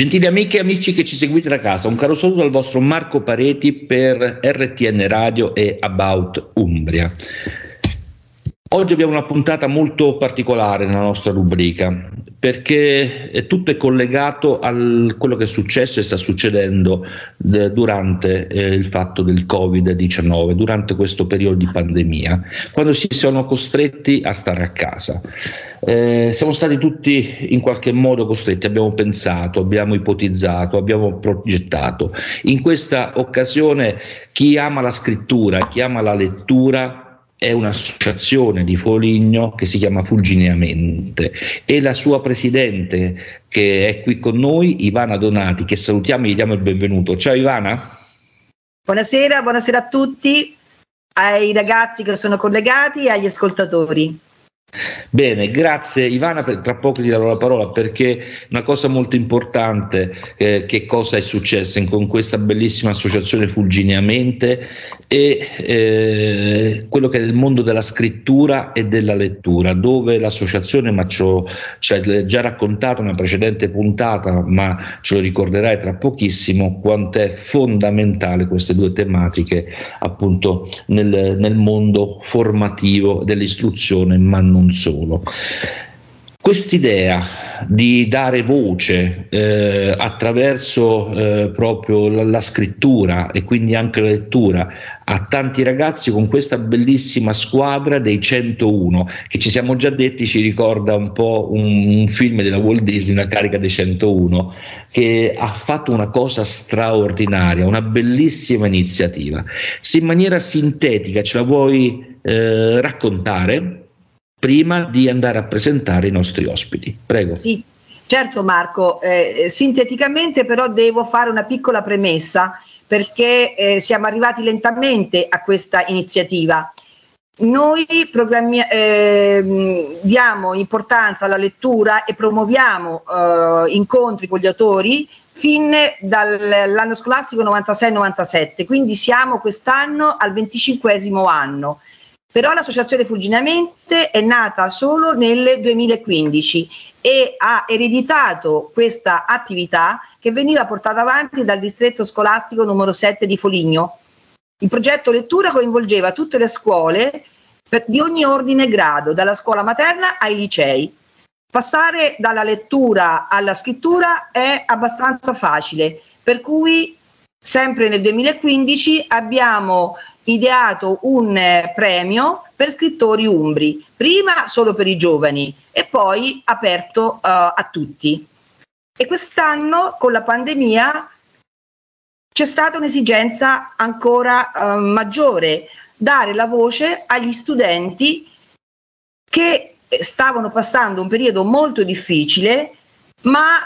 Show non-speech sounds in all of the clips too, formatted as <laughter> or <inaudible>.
Gentili amiche e amici che ci seguite da casa, un caro saluto dal vostro Marco Pareti per RTN Radio e About Umbria. Oggi abbiamo una puntata molto particolare nella nostra rubrica perché tutto è collegato a quello che è successo e sta succedendo eh, durante eh, il fatto del Covid-19, durante questo periodo di pandemia, quando si sono costretti a stare a casa. Eh, siamo stati tutti in qualche modo costretti, abbiamo pensato, abbiamo ipotizzato, abbiamo progettato. In questa occasione chi ama la scrittura, chi ama la lettura, è un'associazione di Foligno che si chiama Fulgineamente e la sua presidente che è qui con noi, Ivana Donati, che salutiamo e gli diamo il benvenuto. Ciao Ivana. Buonasera, buonasera a tutti, ai ragazzi che sono collegati e agli ascoltatori. Bene, grazie Ivana, tra poco ti darò la parola perché una cosa molto importante, eh, che cosa è successo con questa bellissima associazione Fulgineamente e eh, quello che è il mondo della scrittura e della lettura, dove l'associazione, ma ci ha già raccontato una precedente puntata, ma ce lo ricorderai tra pochissimo, quanto è fondamentale queste due tematiche appunto nel, nel mondo formativo dell'istruzione, ma non non solo. Quest'idea di dare voce eh, attraverso eh, proprio la, la, scrittura e quindi anche la lettura a tanti ragazzi con questa bellissima squadra dei 101 che ci siamo già detti ci ricorda un po' un, un film della Walt Disney, una carica dei 101 che ha fatto una cosa straordinaria, una bellissima iniziativa. Se in maniera sintetica ce la vuoi eh, raccontare? Prima di andare a presentare i nostri ospiti. Prego. Sì, certo Marco, eh, sinteticamente però devo fare una piccola premessa perché eh, siamo arrivati lentamente a questa iniziativa. Noi eh, diamo importanza alla lettura e promuoviamo eh, incontri con gli autori fin dall'anno scolastico 96-97, quindi siamo quest'anno al 25 anno. Però l'associazione Fulginamente è nata solo nel 2015 e ha ereditato questa attività che veniva portata avanti dal distretto scolastico numero 7 di Foligno. Il progetto lettura coinvolgeva tutte le scuole di ogni ordine e grado, dalla scuola materna ai licei. Passare dalla lettura alla scrittura è abbastanza facile, per cui sempre nel 2015 abbiamo ideato un eh, premio per scrittori umbri, prima solo per i giovani e poi aperto uh, a tutti. E quest'anno con la pandemia c'è stata un'esigenza ancora uh, maggiore, dare la voce agli studenti che stavano passando un periodo molto difficile, ma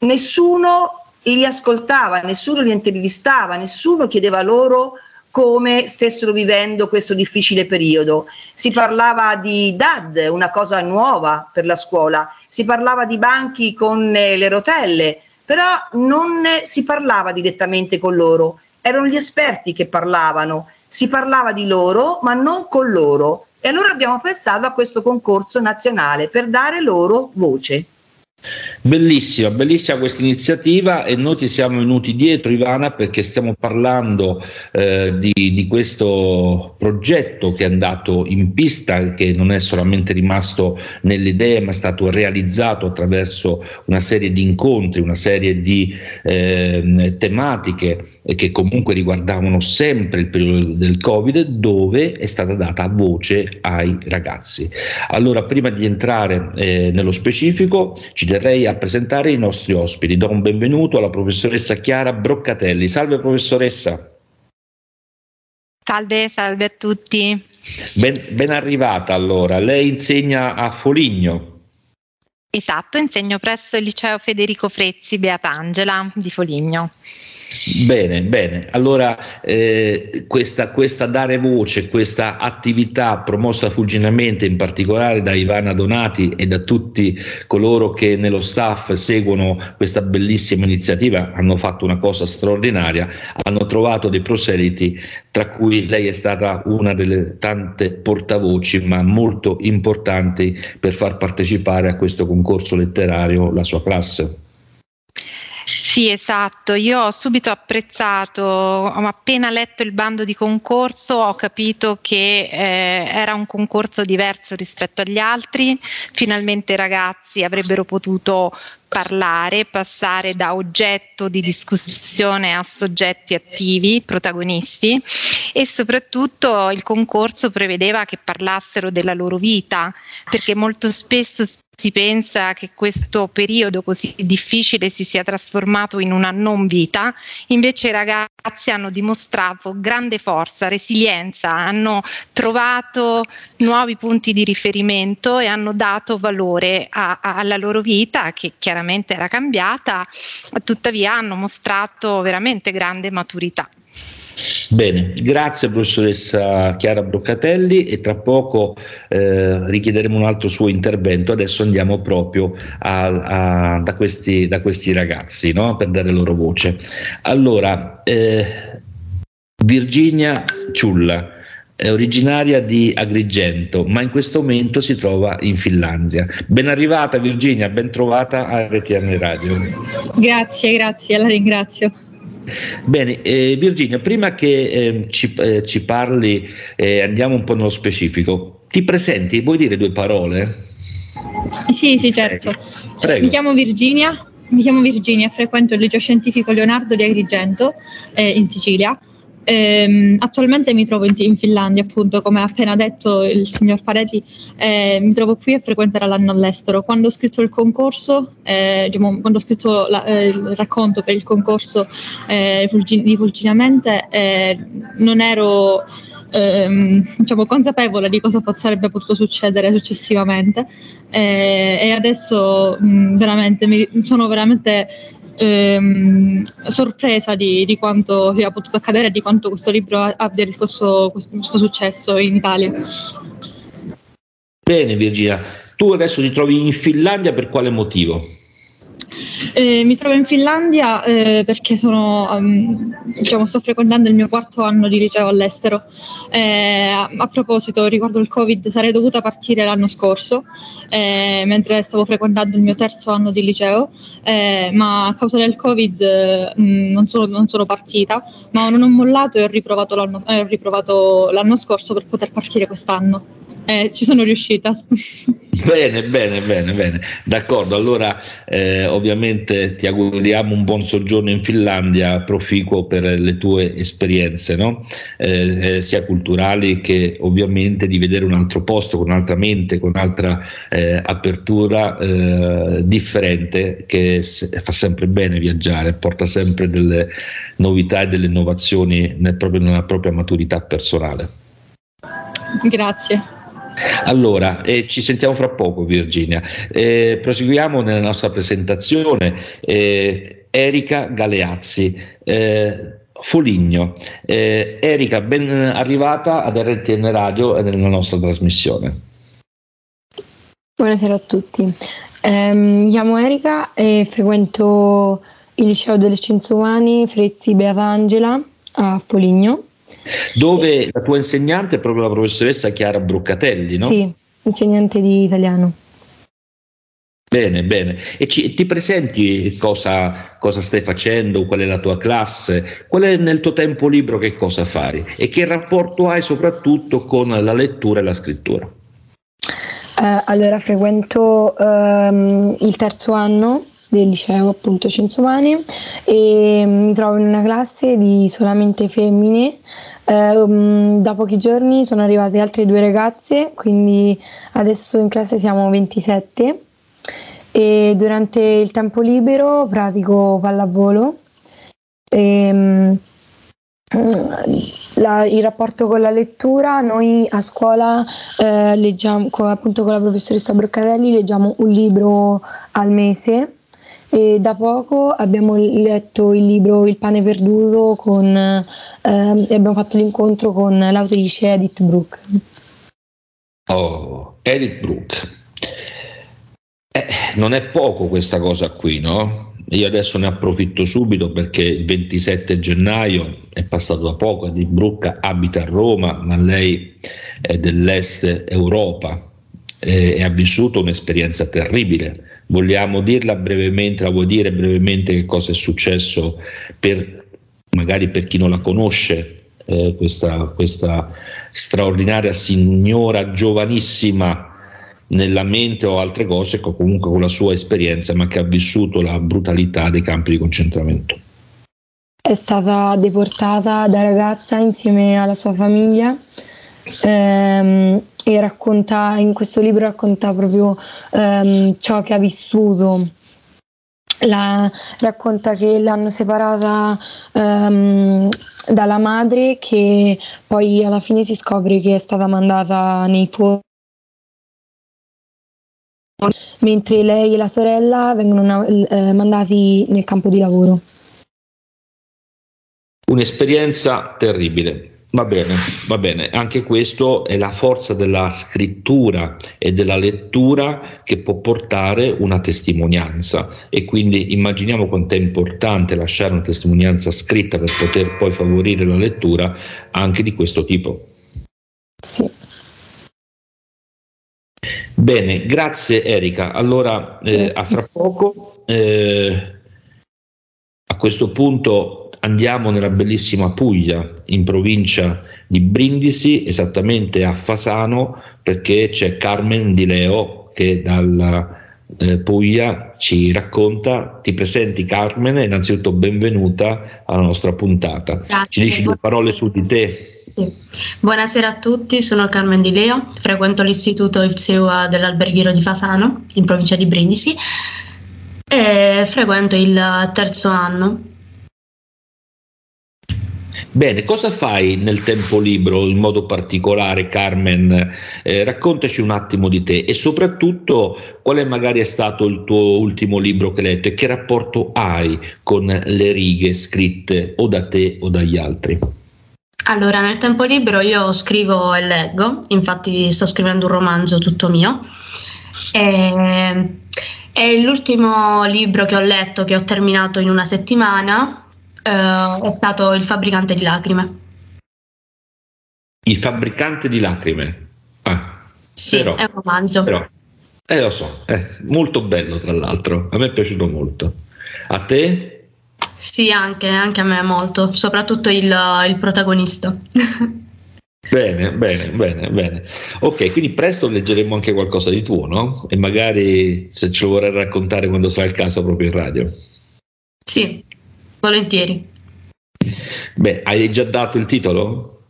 nessuno li ascoltava, nessuno li intervistava, nessuno chiedeva loro come stessero vivendo questo difficile periodo. Si parlava di DAD, una cosa nuova per la scuola, si parlava di banchi con eh, le rotelle, però non si parlava direttamente con loro, erano gli esperti che parlavano, si parlava di loro ma non con loro. E allora abbiamo pensato a questo concorso nazionale per dare loro voce. Bellissima, bellissima questa iniziativa e noi ti siamo venuti dietro Ivana perché stiamo parlando eh, di, di, questo progetto che è andato in pista, che non è solamente rimasto nelle idee ma è stato realizzato attraverso una serie di incontri, una serie di eh, tematiche che comunque riguardavano sempre il periodo del Covid dove è stata data voce ai ragazzi. Allora prima di entrare eh, nello specifico ci terrei a presentare i nostri ospiti. Do un benvenuto alla professoressa Chiara Broccatelli. Salve professoressa. Salve, salve a tutti. Ben, ben arrivata allora. Lei insegna a Foligno. Esatto, insegno presso il liceo Federico Frezzi Beatangela di Foligno. Bene, bene. Allora eh, questa, questa, dare voce, questa attività promossa fulgineamente, in particolare da Ivana Donati e da tutti coloro che nello staff seguono questa bellissima iniziativa, hanno fatto una cosa straordinaria, hanno trovato dei proseliti, tra cui lei è stata una delle tante portavoci, ma molto importanti per far partecipare a questo concorso letterario la sua classe. Sì, esatto. Io ho subito apprezzato, ho appena letto il bando di concorso, ho capito che eh, era un concorso diverso rispetto agli altri. Finalmente i ragazzi avrebbero potuto parlare, passare da oggetto di discussione a soggetti attivi, protagonisti e soprattutto il concorso prevedeva che parlassero della loro vita, perché molto spesso si pensa che questo periodo così difficile si sia trasformato in una non vita, invece i ragazzi hanno dimostrato grande forza, resilienza, hanno trovato nuovi punti di riferimento e hanno dato valore a, a, alla loro vita che chiaramente era cambiata, tuttavia hanno mostrato veramente grande maturità. Bene, grazie professoressa Chiara Broccatelli e tra poco eh, richiederemo un altro suo intervento. Adesso andiamo proprio a, a, da, questi, da, questi, ragazzi no? per dare loro voce. Allora, eh, Virginia Ciulla è originaria di Agrigento, ma in questo momento si trova in Finlandia. Ben arrivata Virginia, ben trovata a RTN Radio. Grazie, grazie, la ringrazio. Bene, eh, Virginia, prima che eh, ci, eh, ci, parli, eh, andiamo un po' nello specifico. Ti presenti? Vuoi dire due parole? Sì, sì, certo. Prego. Mi chiamo Virginia, mi chiamo Virginia, frequento il liceo scientifico Leonardo di Agrigento eh, in Sicilia Ehm, attualmente mi trovo in, in, Finlandia, appunto, come ha appena detto il signor Pareti, eh, mi trovo qui a frequentare l'anno all'estero. Quando ho scritto il concorso, eh, diciamo, quando ho scritto la, eh, il racconto per il concorso eh, di Fulginamente, eh, non ero ehm, diciamo, consapevole di cosa sarebbe potuto succedere successivamente eh, e adesso mh, veramente mi, sono veramente ehm, sorpresa di, di, quanto sia potuto accadere e di quanto questo libro abbia riscosso questo, questo successo in Italia. Bene Virginia, tu adesso ti trovi in Finlandia per quale motivo? Eh, mi trovo in Finlandia eh, perché sono, um, diciamo, sto frequentando il mio quarto anno di liceo all'estero. Eh, a, a, proposito, riguardo il Covid, sarei dovuta partire l'anno scorso, eh, mentre stavo frequentando il mio terzo anno di liceo, eh, ma a causa del Covid mh, mm, non, sono, non, sono, partita, ma non ho mollato e ho riprovato l'anno, ho riprovato l'anno scorso per poter partire quest'anno. Eh, ci sono riuscita. Bene, bene, bene, bene. D'accordo, allora eh, ovviamente ti auguriamo un buon soggiorno in Finlandia, proficuo per le tue esperienze, no? eh, eh sia culturali che ovviamente di vedere un altro posto, con un'altra mente, con un'altra eh, apertura eh, differente che se, fa sempre bene viaggiare, porta sempre delle novità e delle innovazioni nel proprio, nella propria maturità personale. Grazie. Allora, eh, ci sentiamo fra poco Virginia. Eh, proseguiamo nella nostra presentazione. Eh, Erika Galeazzi. Eh, Foligno. Eh, Erika, ben arrivata ad RTN Radio e nella nostra trasmissione. Buonasera a tutti. Eh, mi chiamo Erika e frequento il liceo delle scienze umane Frezzi Beatangela a Foligno dove la tua insegnante è proprio la professoressa Chiara Bruccatelli, no? Sì, insegnante di italiano. Bene, bene. E ci, ti presenti cosa, cosa, stai facendo, qual è la tua classe, qual è nel tuo tempo libero che cosa fai e che rapporto hai soprattutto con la lettura e la scrittura? Uh, allora, frequento um, il terzo anno del liceo appunto Scienze Umane e mi trovo in una classe di solamente femmine eh, um, da pochi giorni sono arrivate altre due ragazze, quindi adesso in classe siamo 27 e durante il tempo libero pratico pallavolo. E, um, la, il rapporto con la lettura, noi a scuola eh, leggiamo, appunto con la professoressa Broccatelli, leggiamo un libro al mese e da poco abbiamo letto il libro Il pane perduto con, ehm, e abbiamo fatto l'incontro con l'autrice Edith Brooke. Oh, Edith Brooke. Eh, non è poco questa cosa qui, no? Io adesso ne approfitto subito perché il 27 gennaio è passato da poco, Edith Brooke abita a Roma, ma lei è dell'est Europa, eh, e ha vissuto un'esperienza terribile. Vogliamo dirla brevemente, la vuoi dire brevemente che cosa è successo per, magari per chi non la conosce, eh, questa, questa straordinaria signora giovanissima nella mente o altre cose, comunque con la sua esperienza, ma che ha vissuto la brutalità dei campi di concentramento. È stata deportata da ragazza insieme alla sua famiglia ehm, e racconta, in questo libro racconta proprio ehm, ciò che ha vissuto. La, racconta che l'hanno separata ehm, dalla madre che poi alla fine si scopre che è stata mandata nei fuochi mentre lei e la sorella vengono eh, mandati nel campo di lavoro. Un'esperienza terribile. Va bene, va bene, anche questo è la forza della scrittura e della lettura che può portare una testimonianza e quindi immaginiamo quanto è importante lasciare una testimonianza scritta per poter poi favorire la lettura anche di questo tipo. Sì. Bene, grazie Erika. Allora, eh, a fra poco. Eh, a questo punto andiamo nella bellissima Puglia, in provincia di Brindisi, esattamente a Fasano, perché c'è Carmen Di Leo che dalla eh, Puglia ci racconta. Ti presenti Carmen, innanzitutto benvenuta alla nostra puntata. Grazie. Ci dici due parole su di te. Sì. Buonasera a tutti, sono Carmen Di Leo, frequento l'istituto IPSEUA dell'Alberghiero di Fasano, in provincia di Brindisi, e frequento il terzo anno. Bene, cosa fai nel tempo libero in modo particolare, Carmen? Eh, raccontaci un attimo di te e soprattutto qual è magari stato il tuo ultimo libro che hai letto e che rapporto hai con le righe scritte o da te o dagli altri? Allora, nel tempo libero io scrivo e leggo, infatti sto scrivendo un romanzo tutto mio. E, è l'ultimo libro che ho letto, che ho terminato in una settimana, eh, è stato Il fabbricante di lacrime. Il fabbricante di lacrime? Ah, sì, però, è un romanzo. Però, eh, lo so, è molto bello tra l'altro, a me è piaciuto molto. A te? Sì, anche, anche a me molto, soprattutto il, il protagonista. <laughs> Bene, bene, bene, bene. Ok, quindi presto leggeremo anche qualcosa di tuo, no? E magari se ce lo vorrai raccontare quando sarà il caso proprio in radio. Sì, volentieri. Beh, hai già dato il titolo?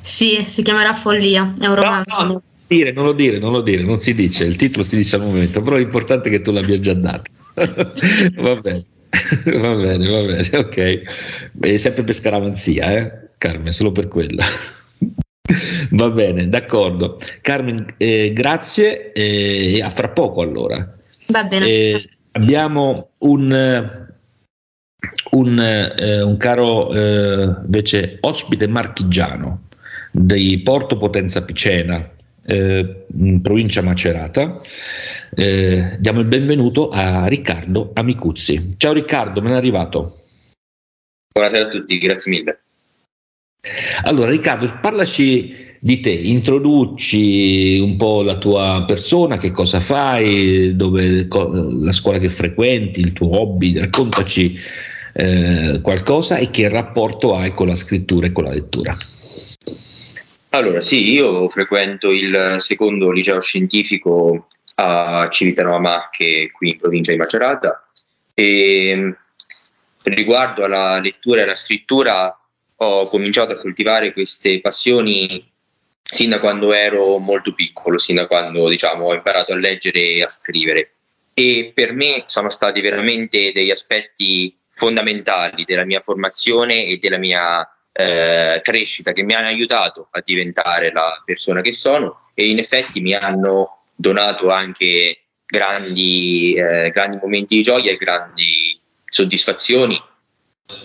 Sì, si chiamerà Follia, è un romanzo. No, no, non, dire, non lo dire, non lo dire, non si dice, il titolo si dice al momento, però l'importante è che tu l'abbia già dato. <laughs> Va bene. <laughs> va bene, va bene, ok. È sempre per scaramanzia, eh, Carmen, solo per quella. <laughs> va bene, d'accordo. Carmen, eh, grazie e a fra poco allora. Va bene. Eh, abbiamo un, un, eh, un caro eh, invece ospite marchigiano di Porto Potenza Picena, eh, in provincia Macerata eh, diamo il benvenuto a Riccardo Amicuzzi. Ciao Riccardo, ben arrivato. Buonasera a tutti, grazie mille. Allora Riccardo, parlaci di te, introduci un po' la tua persona, che cosa fai, dove, la scuola che frequenti, il tuo hobby, raccontaci eh, qualcosa e che rapporto hai con la scrittura e con la lettura. Allora, sì, io frequento il secondo liceo scientifico a Civitanova Marche, qui in provincia di Macerata. E riguardo alla lettura e alla scrittura, ho cominciato a coltivare queste passioni sin da quando ero molto piccolo, sin da quando diciamo, ho imparato a leggere e a scrivere. E per me sono stati veramente degli aspetti fondamentali della mia formazione e della mia eh, crescita che mi hanno aiutato a diventare la persona che sono e in effetti mi hanno donato anche grandi, eh, grandi momenti di gioia e grandi soddisfazioni.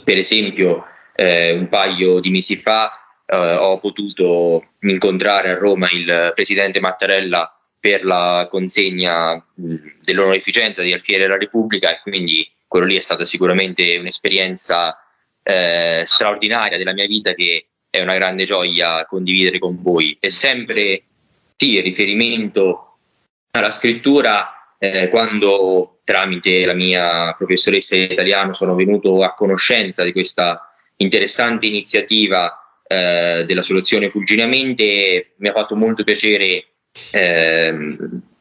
Per esempio, eh, un paio di mesi fa eh, ho potuto incontrare a Roma il presidente Mattarella per la consegna dell'onorificenza di Alfiere della Repubblica e quindi quello lì è stata sicuramente un'esperienza eh, straordinaria della mia vita che è una grande gioia condividere con voi. E sempre sì, riferimento alla scrittura eh, quando tramite la mia professoressa di italiano sono venuto a conoscenza di questa interessante iniziativa eh, della soluzione Fulgineamente mi ha fatto molto piacere eh,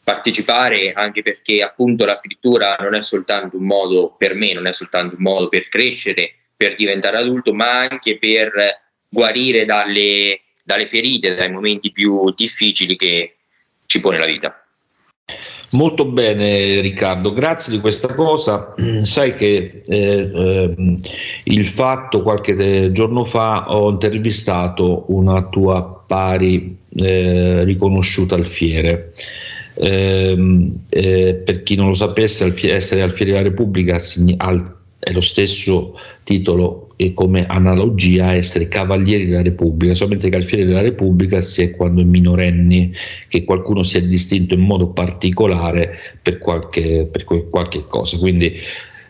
partecipare anche perché appunto la scrittura non è soltanto un modo per me, non è soltanto un modo per crescere, per diventare adulto, ma anche per guarire dalle, dalle ferite, dai momenti più difficili che ci pone la vita. Molto bene Riccardo, grazie di questa cosa. <clears throat> Sai che eh, eh, il fatto qualche eh, giorno fa ho intervistato una tua pari eh, riconosciuta alfiere. Eh, eh, per chi non lo sapesse, essere alfiere della Repubblica è lo stesso titolo e come analogia a essere cavalieri della Repubblica, solamente che alfieri della Repubblica si è quando è minorenni, che qualcuno si è distinto in modo particolare per qualche, per qualche cosa. Quindi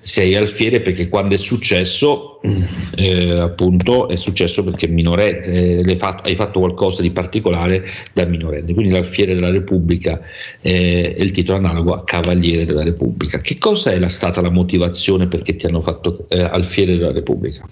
sei alfiere perché quando è successo, eh, appunto, è successo perché minorenne, eh, hai fatto qualcosa di particolare da minorenne. Quindi l'alfiere della Repubblica eh, è il titolo analogo a Cavaliere della Repubblica. Che cosa è stata la motivazione perché ti hanno fatto eh, alfiere della Repubblica?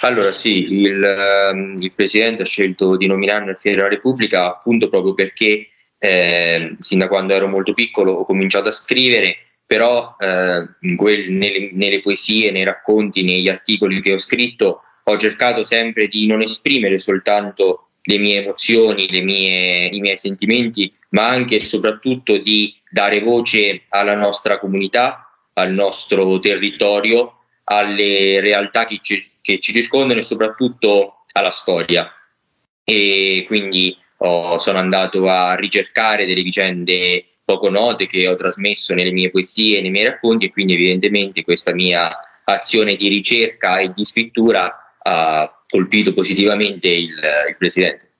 Allora sì, il, ehm, il, Presidente ha scelto di nominarmi alfiere della Repubblica appunto proprio perché eh, sin da quando ero molto piccolo ho cominciato a scrivere però eh, quel, nelle, nelle, poesie, nei racconti, negli articoli che ho scritto ho cercato sempre di non esprimere soltanto le mie emozioni, le mie, i miei sentimenti, ma anche e soprattutto di dare voce alla nostra comunità, al nostro territorio, alle realtà che ci, che ci circondano e soprattutto alla storia. E quindi ho, sono andato a ricercare delle vicende poco note che ho trasmesso nelle mie poesie, nei miei racconti e quindi evidentemente questa mia azione di ricerca e di scrittura ha colpito positivamente il, il Presidente.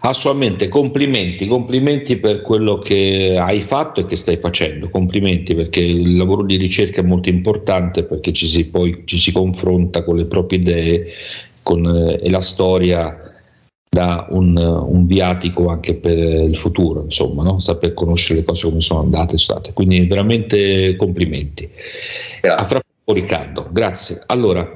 Assolutamente, complimenti, complimenti per quello che hai fatto e che stai facendo, complimenti perché il lavoro di ricerca è molto importante perché ci si, poi, ci si confronta con le proprie idee con, eh, e la storia dà un, un, viatico anche per il futuro, insomma, no? saper conoscere le cose come sono andate state. Quindi veramente complimenti. Grazie. A tra poco Riccardo, grazie. Allora,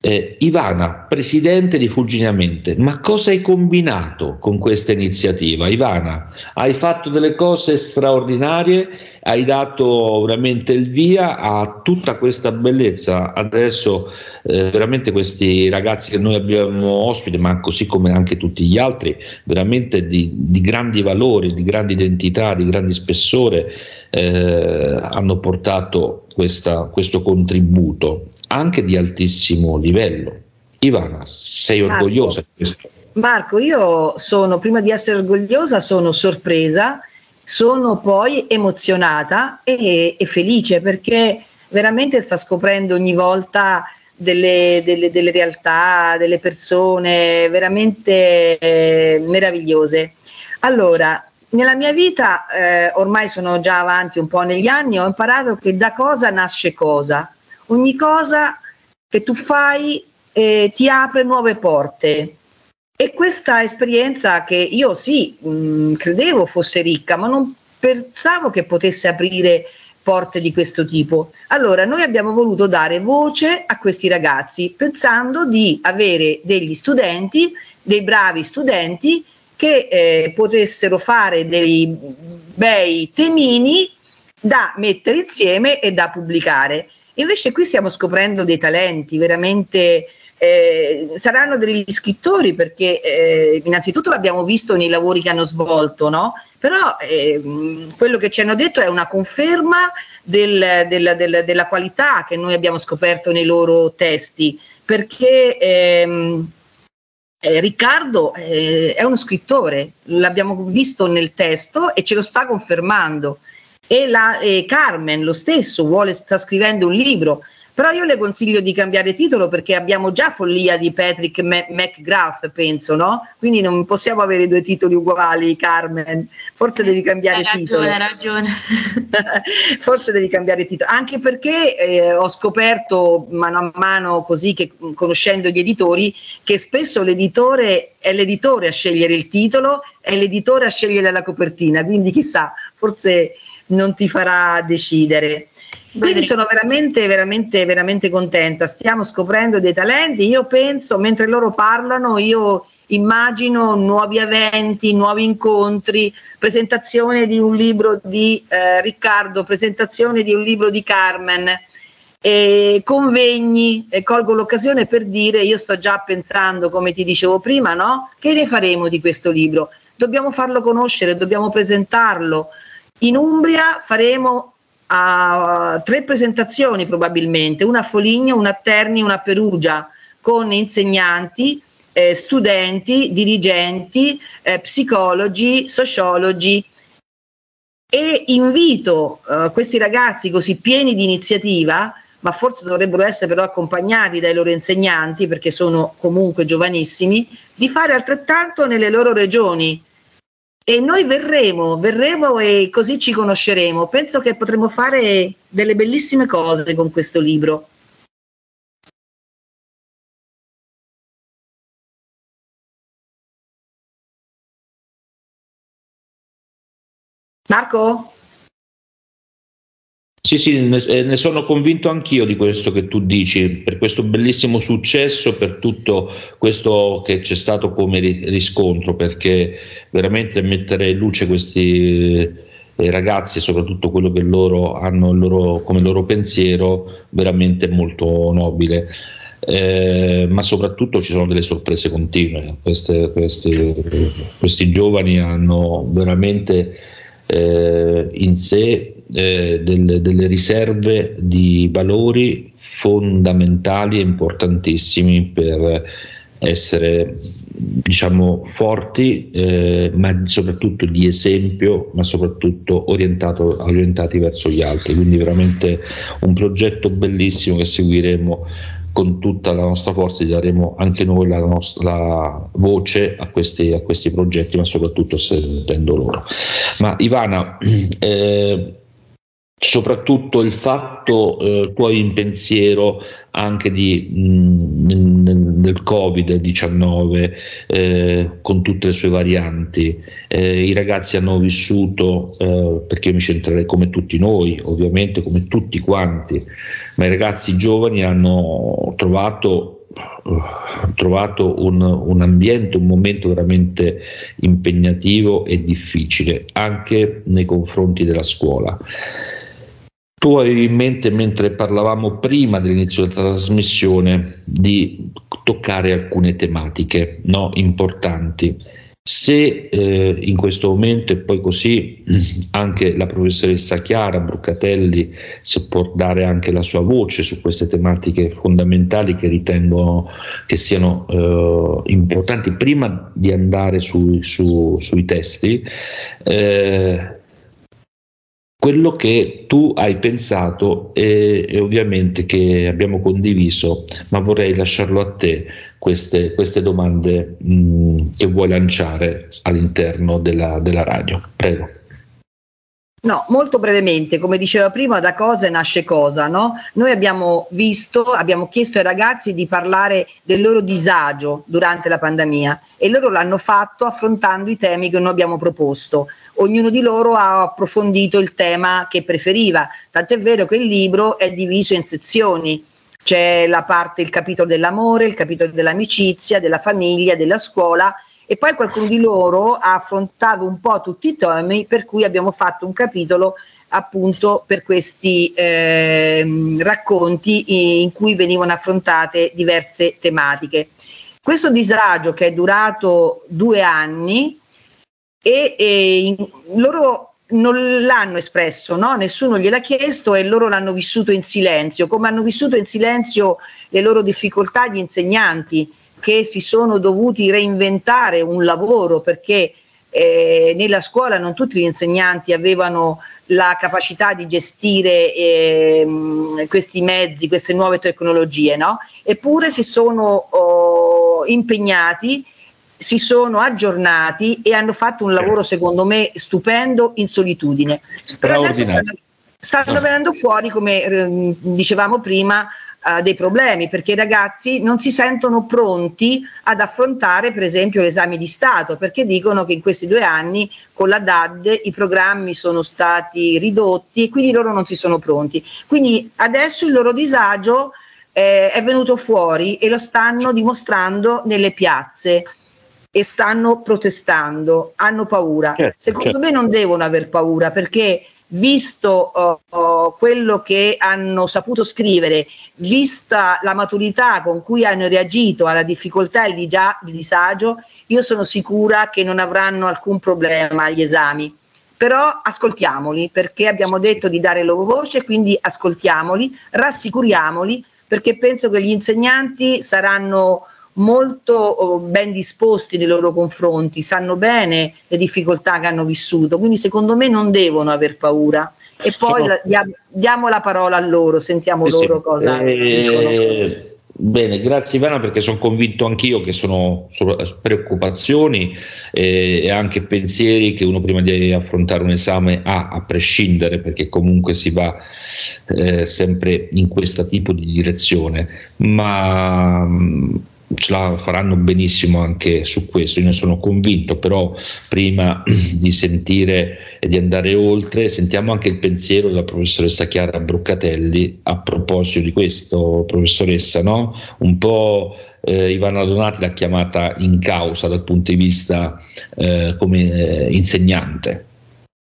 eh, Ivana, presidente di Fulgineamente, ma cosa hai combinato con questa iniziativa? Ivana, hai fatto delle cose straordinarie, hai dato veramente il via a tutta questa bellezza. Adesso eh, veramente questi ragazzi che noi abbiamo ospite, ma così come anche tutti gli altri, veramente di, di grandi valori, di grandi identità, di grande spessore, eh, hanno portato questa, questo contributo anche di altissimo livello. Ivana, sei orgogliosa di questo? Marco, io sono, prima di essere orgogliosa, sono sorpresa, sono poi emozionata e, e felice perché veramente sta scoprendo ogni volta delle, delle, delle realtà, delle persone veramente eh, meravigliose. Allora, nella mia vita, eh, ormai sono già avanti un po' negli anni, ho imparato che da cosa nasce cosa ogni cosa che tu fai eh, ti apre nuove porte. E questa esperienza che io sì, mh, mm, credevo fosse ricca, ma non pensavo che potesse aprire porte di questo tipo. Allora, noi abbiamo voluto dare voce a questi ragazzi, pensando di avere degli studenti, dei bravi studenti, che eh, potessero fare dei bei temini da mettere insieme e da pubblicare. Invece qui stiamo scoprendo dei talenti veramente... Eh, saranno degli scrittori perché eh, innanzitutto l'abbiamo visto nei lavori che hanno svolto, no? però eh, quello che ci hanno detto è una conferma del, del, del, della qualità che noi abbiamo scoperto nei loro testi, perché ehm, eh, Riccardo eh, è uno scrittore, l'abbiamo visto nel testo e ce lo sta confermando e, la, Carmen lo stesso vuole, sta scrivendo un libro però io le consiglio di cambiare titolo perché abbiamo già Follia di Patrick McGrath, penso, no? Quindi non possiamo avere due titoli uguali, Carmen. Forse devi cambiare hai titolo. Hai ragione, hai <laughs> ragione. Forse devi cambiare titolo, anche perché eh, ho scoperto mano a mano, così che conoscendo gli editori, che spesso l'editore è l'editore a scegliere il titolo è l'editore a scegliere la copertina, quindi chissà, forse non ti farà decidere. Quindi sono veramente, veramente, veramente contenta. Stiamo scoprendo dei talenti. Io penso, mentre loro parlano, io immagino nuovi eventi, nuovi incontri, presentazione di un libro di eh, Riccardo, presentazione di un libro di Carmen, eh, convegni. E colgo l'occasione per dire, io sto già pensando, come ti dicevo prima, no? che ne faremo di questo libro? Dobbiamo farlo conoscere, dobbiamo presentarlo. In Umbria faremo a tre presentazioni probabilmente, una a Foligno, una a Terni, una a Perugia, con insegnanti, eh, studenti, dirigenti, eh, psicologi, sociologi. E invito eh, questi ragazzi così pieni di iniziativa, ma forse dovrebbero essere però accompagnati dai loro insegnanti perché sono comunque giovanissimi, di fare altrettanto nelle loro regioni e noi verremo, verremo e così ci conosceremo. Penso che potremo fare delle bellissime cose con questo libro. Marco? Sì, sì, ne, eh, ne, sono convinto anch'io di questo che tu dici, per questo bellissimo successo, per tutto questo che c'è stato come riscontro, perché veramente mettere in luce questi eh, ragazzi soprattutto quello che loro hanno loro, come loro pensiero, veramente molto nobile. Eh, ma soprattutto ci sono delle sorprese continue. Queste, questi, questi giovani hanno veramente eh, in sé eh, delle, delle, riserve di valori fondamentali e importantissimi per essere diciamo forti eh, ma soprattutto di esempio ma soprattutto orientati verso gli altri. Quindi veramente un progetto bellissimo che seguiremo con tutta la nostra forza gli daremo anche noi la, nostra, voce a questi, a questi, progetti ma soprattutto sentendo loro. Ma Ivana <clears throat> eh, soprattutto il fatto eh, poi in pensiero anche di, mh, del Covid-19 eh, con tutte le sue varianti. Eh, I ragazzi hanno vissuto, eh, perché io mi centrerei come tutti noi, ovviamente come tutti quanti, ma i ragazzi giovani hanno trovato trovato un, un, ambiente, un momento veramente impegnativo e difficile anche nei confronti della scuola. Tu avevi in mente, mentre parlavamo prima dell'inizio della trasmissione, di toccare alcune tematiche no, importanti. Se eh, in questo momento e poi così <clears throat> anche la professoressa Chiara Bruccatelli, se può dare anche la sua voce su queste tematiche fondamentali che ritengo che siano eh, importanti prima di andare su, su, sui testi, eh, quello che tu hai pensato e, e, ovviamente che abbiamo condiviso, ma vorrei lasciarlo a te queste, queste domande mh, che vuoi lanciare all'interno della, della radio. Prego. No, molto brevemente, come diceva prima, da cosa nasce cosa, no? Noi abbiamo visto, abbiamo chiesto ai ragazzi di parlare del loro disagio durante la pandemia e loro l'hanno fatto affrontando i temi che noi abbiamo proposto. Ognuno di loro ha approfondito il tema che preferiva, tant'è vero che il libro è diviso in sezioni. C'è la parte, il capitolo dell'amore, il capitolo dell'amicizia, della famiglia, della scuola e poi qualcuno di loro ha affrontato un po' tutti i temi per cui abbiamo fatto un capitolo appunto per questi eh, racconti in cui venivano affrontate diverse tematiche. Questo disagio che è durato due anni e, e in, loro non l'hanno espresso, no? nessuno gliel'ha chiesto e loro l'hanno vissuto in silenzio, come hanno vissuto in silenzio le loro difficoltà gli insegnanti che si sono dovuti reinventare un lavoro perché eh, nella scuola non tutti gli insegnanti avevano la capacità di gestire eh, questi mezzi, queste nuove tecnologie, no? eppure si sono oh, impegnati, si sono aggiornati e hanno fatto un lavoro secondo me stupendo in solitudine. Straordinario. Stanno, venendo fuori, come eh, dicevamo prima, uh, dei problemi perché i ragazzi non si sentono pronti ad affrontare per esempio l'esame di Stato perché dicono che in questi due anni con la DAD i programmi sono stati ridotti e quindi loro non si sono pronti. Quindi adesso il loro disagio eh, è venuto fuori e lo stanno dimostrando nelle piazze e stanno protestando, hanno paura. Certo, Secondo certo. me non devono aver paura perché visto uh, quello che hanno saputo scrivere, vista la maturità con cui hanno reagito alla difficoltà e al digia- disagio, io sono sicura che non avranno alcun problema agli esami. Però ascoltiamoli perché abbiamo detto di dare loro voce, quindi ascoltiamoli, rassicuriamoli perché penso che gli insegnanti saranno molto oh, ben disposti nei loro confronti, sanno bene le difficoltà che hanno vissuto, quindi secondo me non devono aver paura. E poi la, diamo la parola a loro, sentiamo sì, loro sì. cosa eh, Bene, grazie Ivana perché sono convinto anch'io che sono, sono preoccupazioni eh, e anche pensieri che uno prima di affrontare un esame ha, a prescindere perché comunque si va eh, sempre in questo tipo di direzione, ma ce la faranno benissimo anche su questo, io ne sono convinto, però prima <clears throat> di sentire e di andare oltre sentiamo anche il pensiero della professoressa Chiara Broccatelli a proposito di questo, professoressa, no? un po' eh, Ivana Donati l'ha chiamata in causa dal punto di vista eh, come eh, insegnante.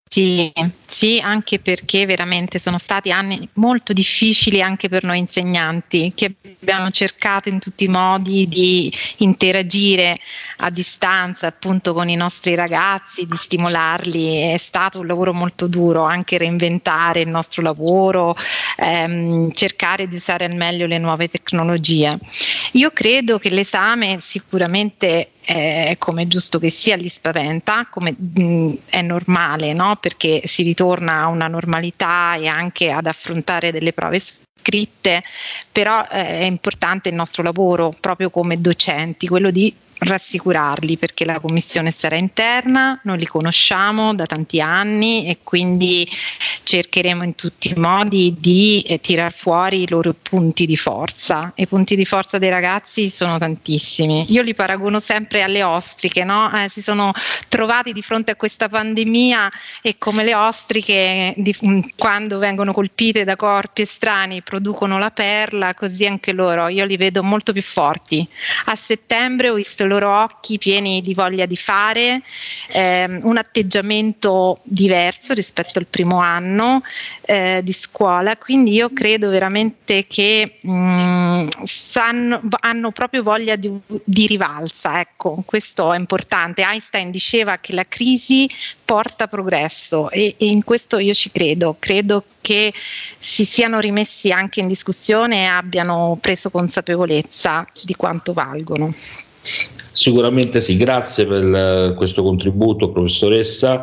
Sì, sì, anche perché veramente sono stati anni molto difficili anche per noi insegnanti, che abbiamo cercato in tutti i modi di interagire a distanza appunto con i nostri ragazzi, di stimolarli. È stato un lavoro molto duro, anche reinventare il nostro lavoro, ehm, cercare di usare al meglio le nuove tecnologie. Io credo che l'esame sicuramente eh, come giusto che sia, li spaventa, come mh, è normale, no? perché si ritorna a una normalità e anche ad affrontare delle prove scritte, però eh, è importante il nostro lavoro proprio come docenti, quello di rassicurarli perché la commissione sarà interna, noi li conosciamo da tanti anni e quindi cercheremo in tutti i modi di eh, tirar fuori i loro punti di forza. I punti di forza dei ragazzi sono tantissimi. Io li paragono sempre alle ostriche, no? eh, si sono trovati di fronte a questa pandemia e come le ostriche di, mm, quando vengono colpite da corpi estranei producono la perla, così anche loro. Io li vedo molto più forti. A settembre ho visto loro occhi pieni di voglia di fare, ehm, un atteggiamento diverso rispetto al primo anno eh, di scuola, quindi io credo veramente che mh, mm, sanno, hanno proprio voglia di, di rivalsa, ecco, questo è importante. Einstein diceva che la crisi porta progresso e, e in questo io ci credo, credo che si siano rimessi anche in discussione e abbiano preso consapevolezza di quanto valgono. Sicuramente sì, grazie per questo contributo professoressa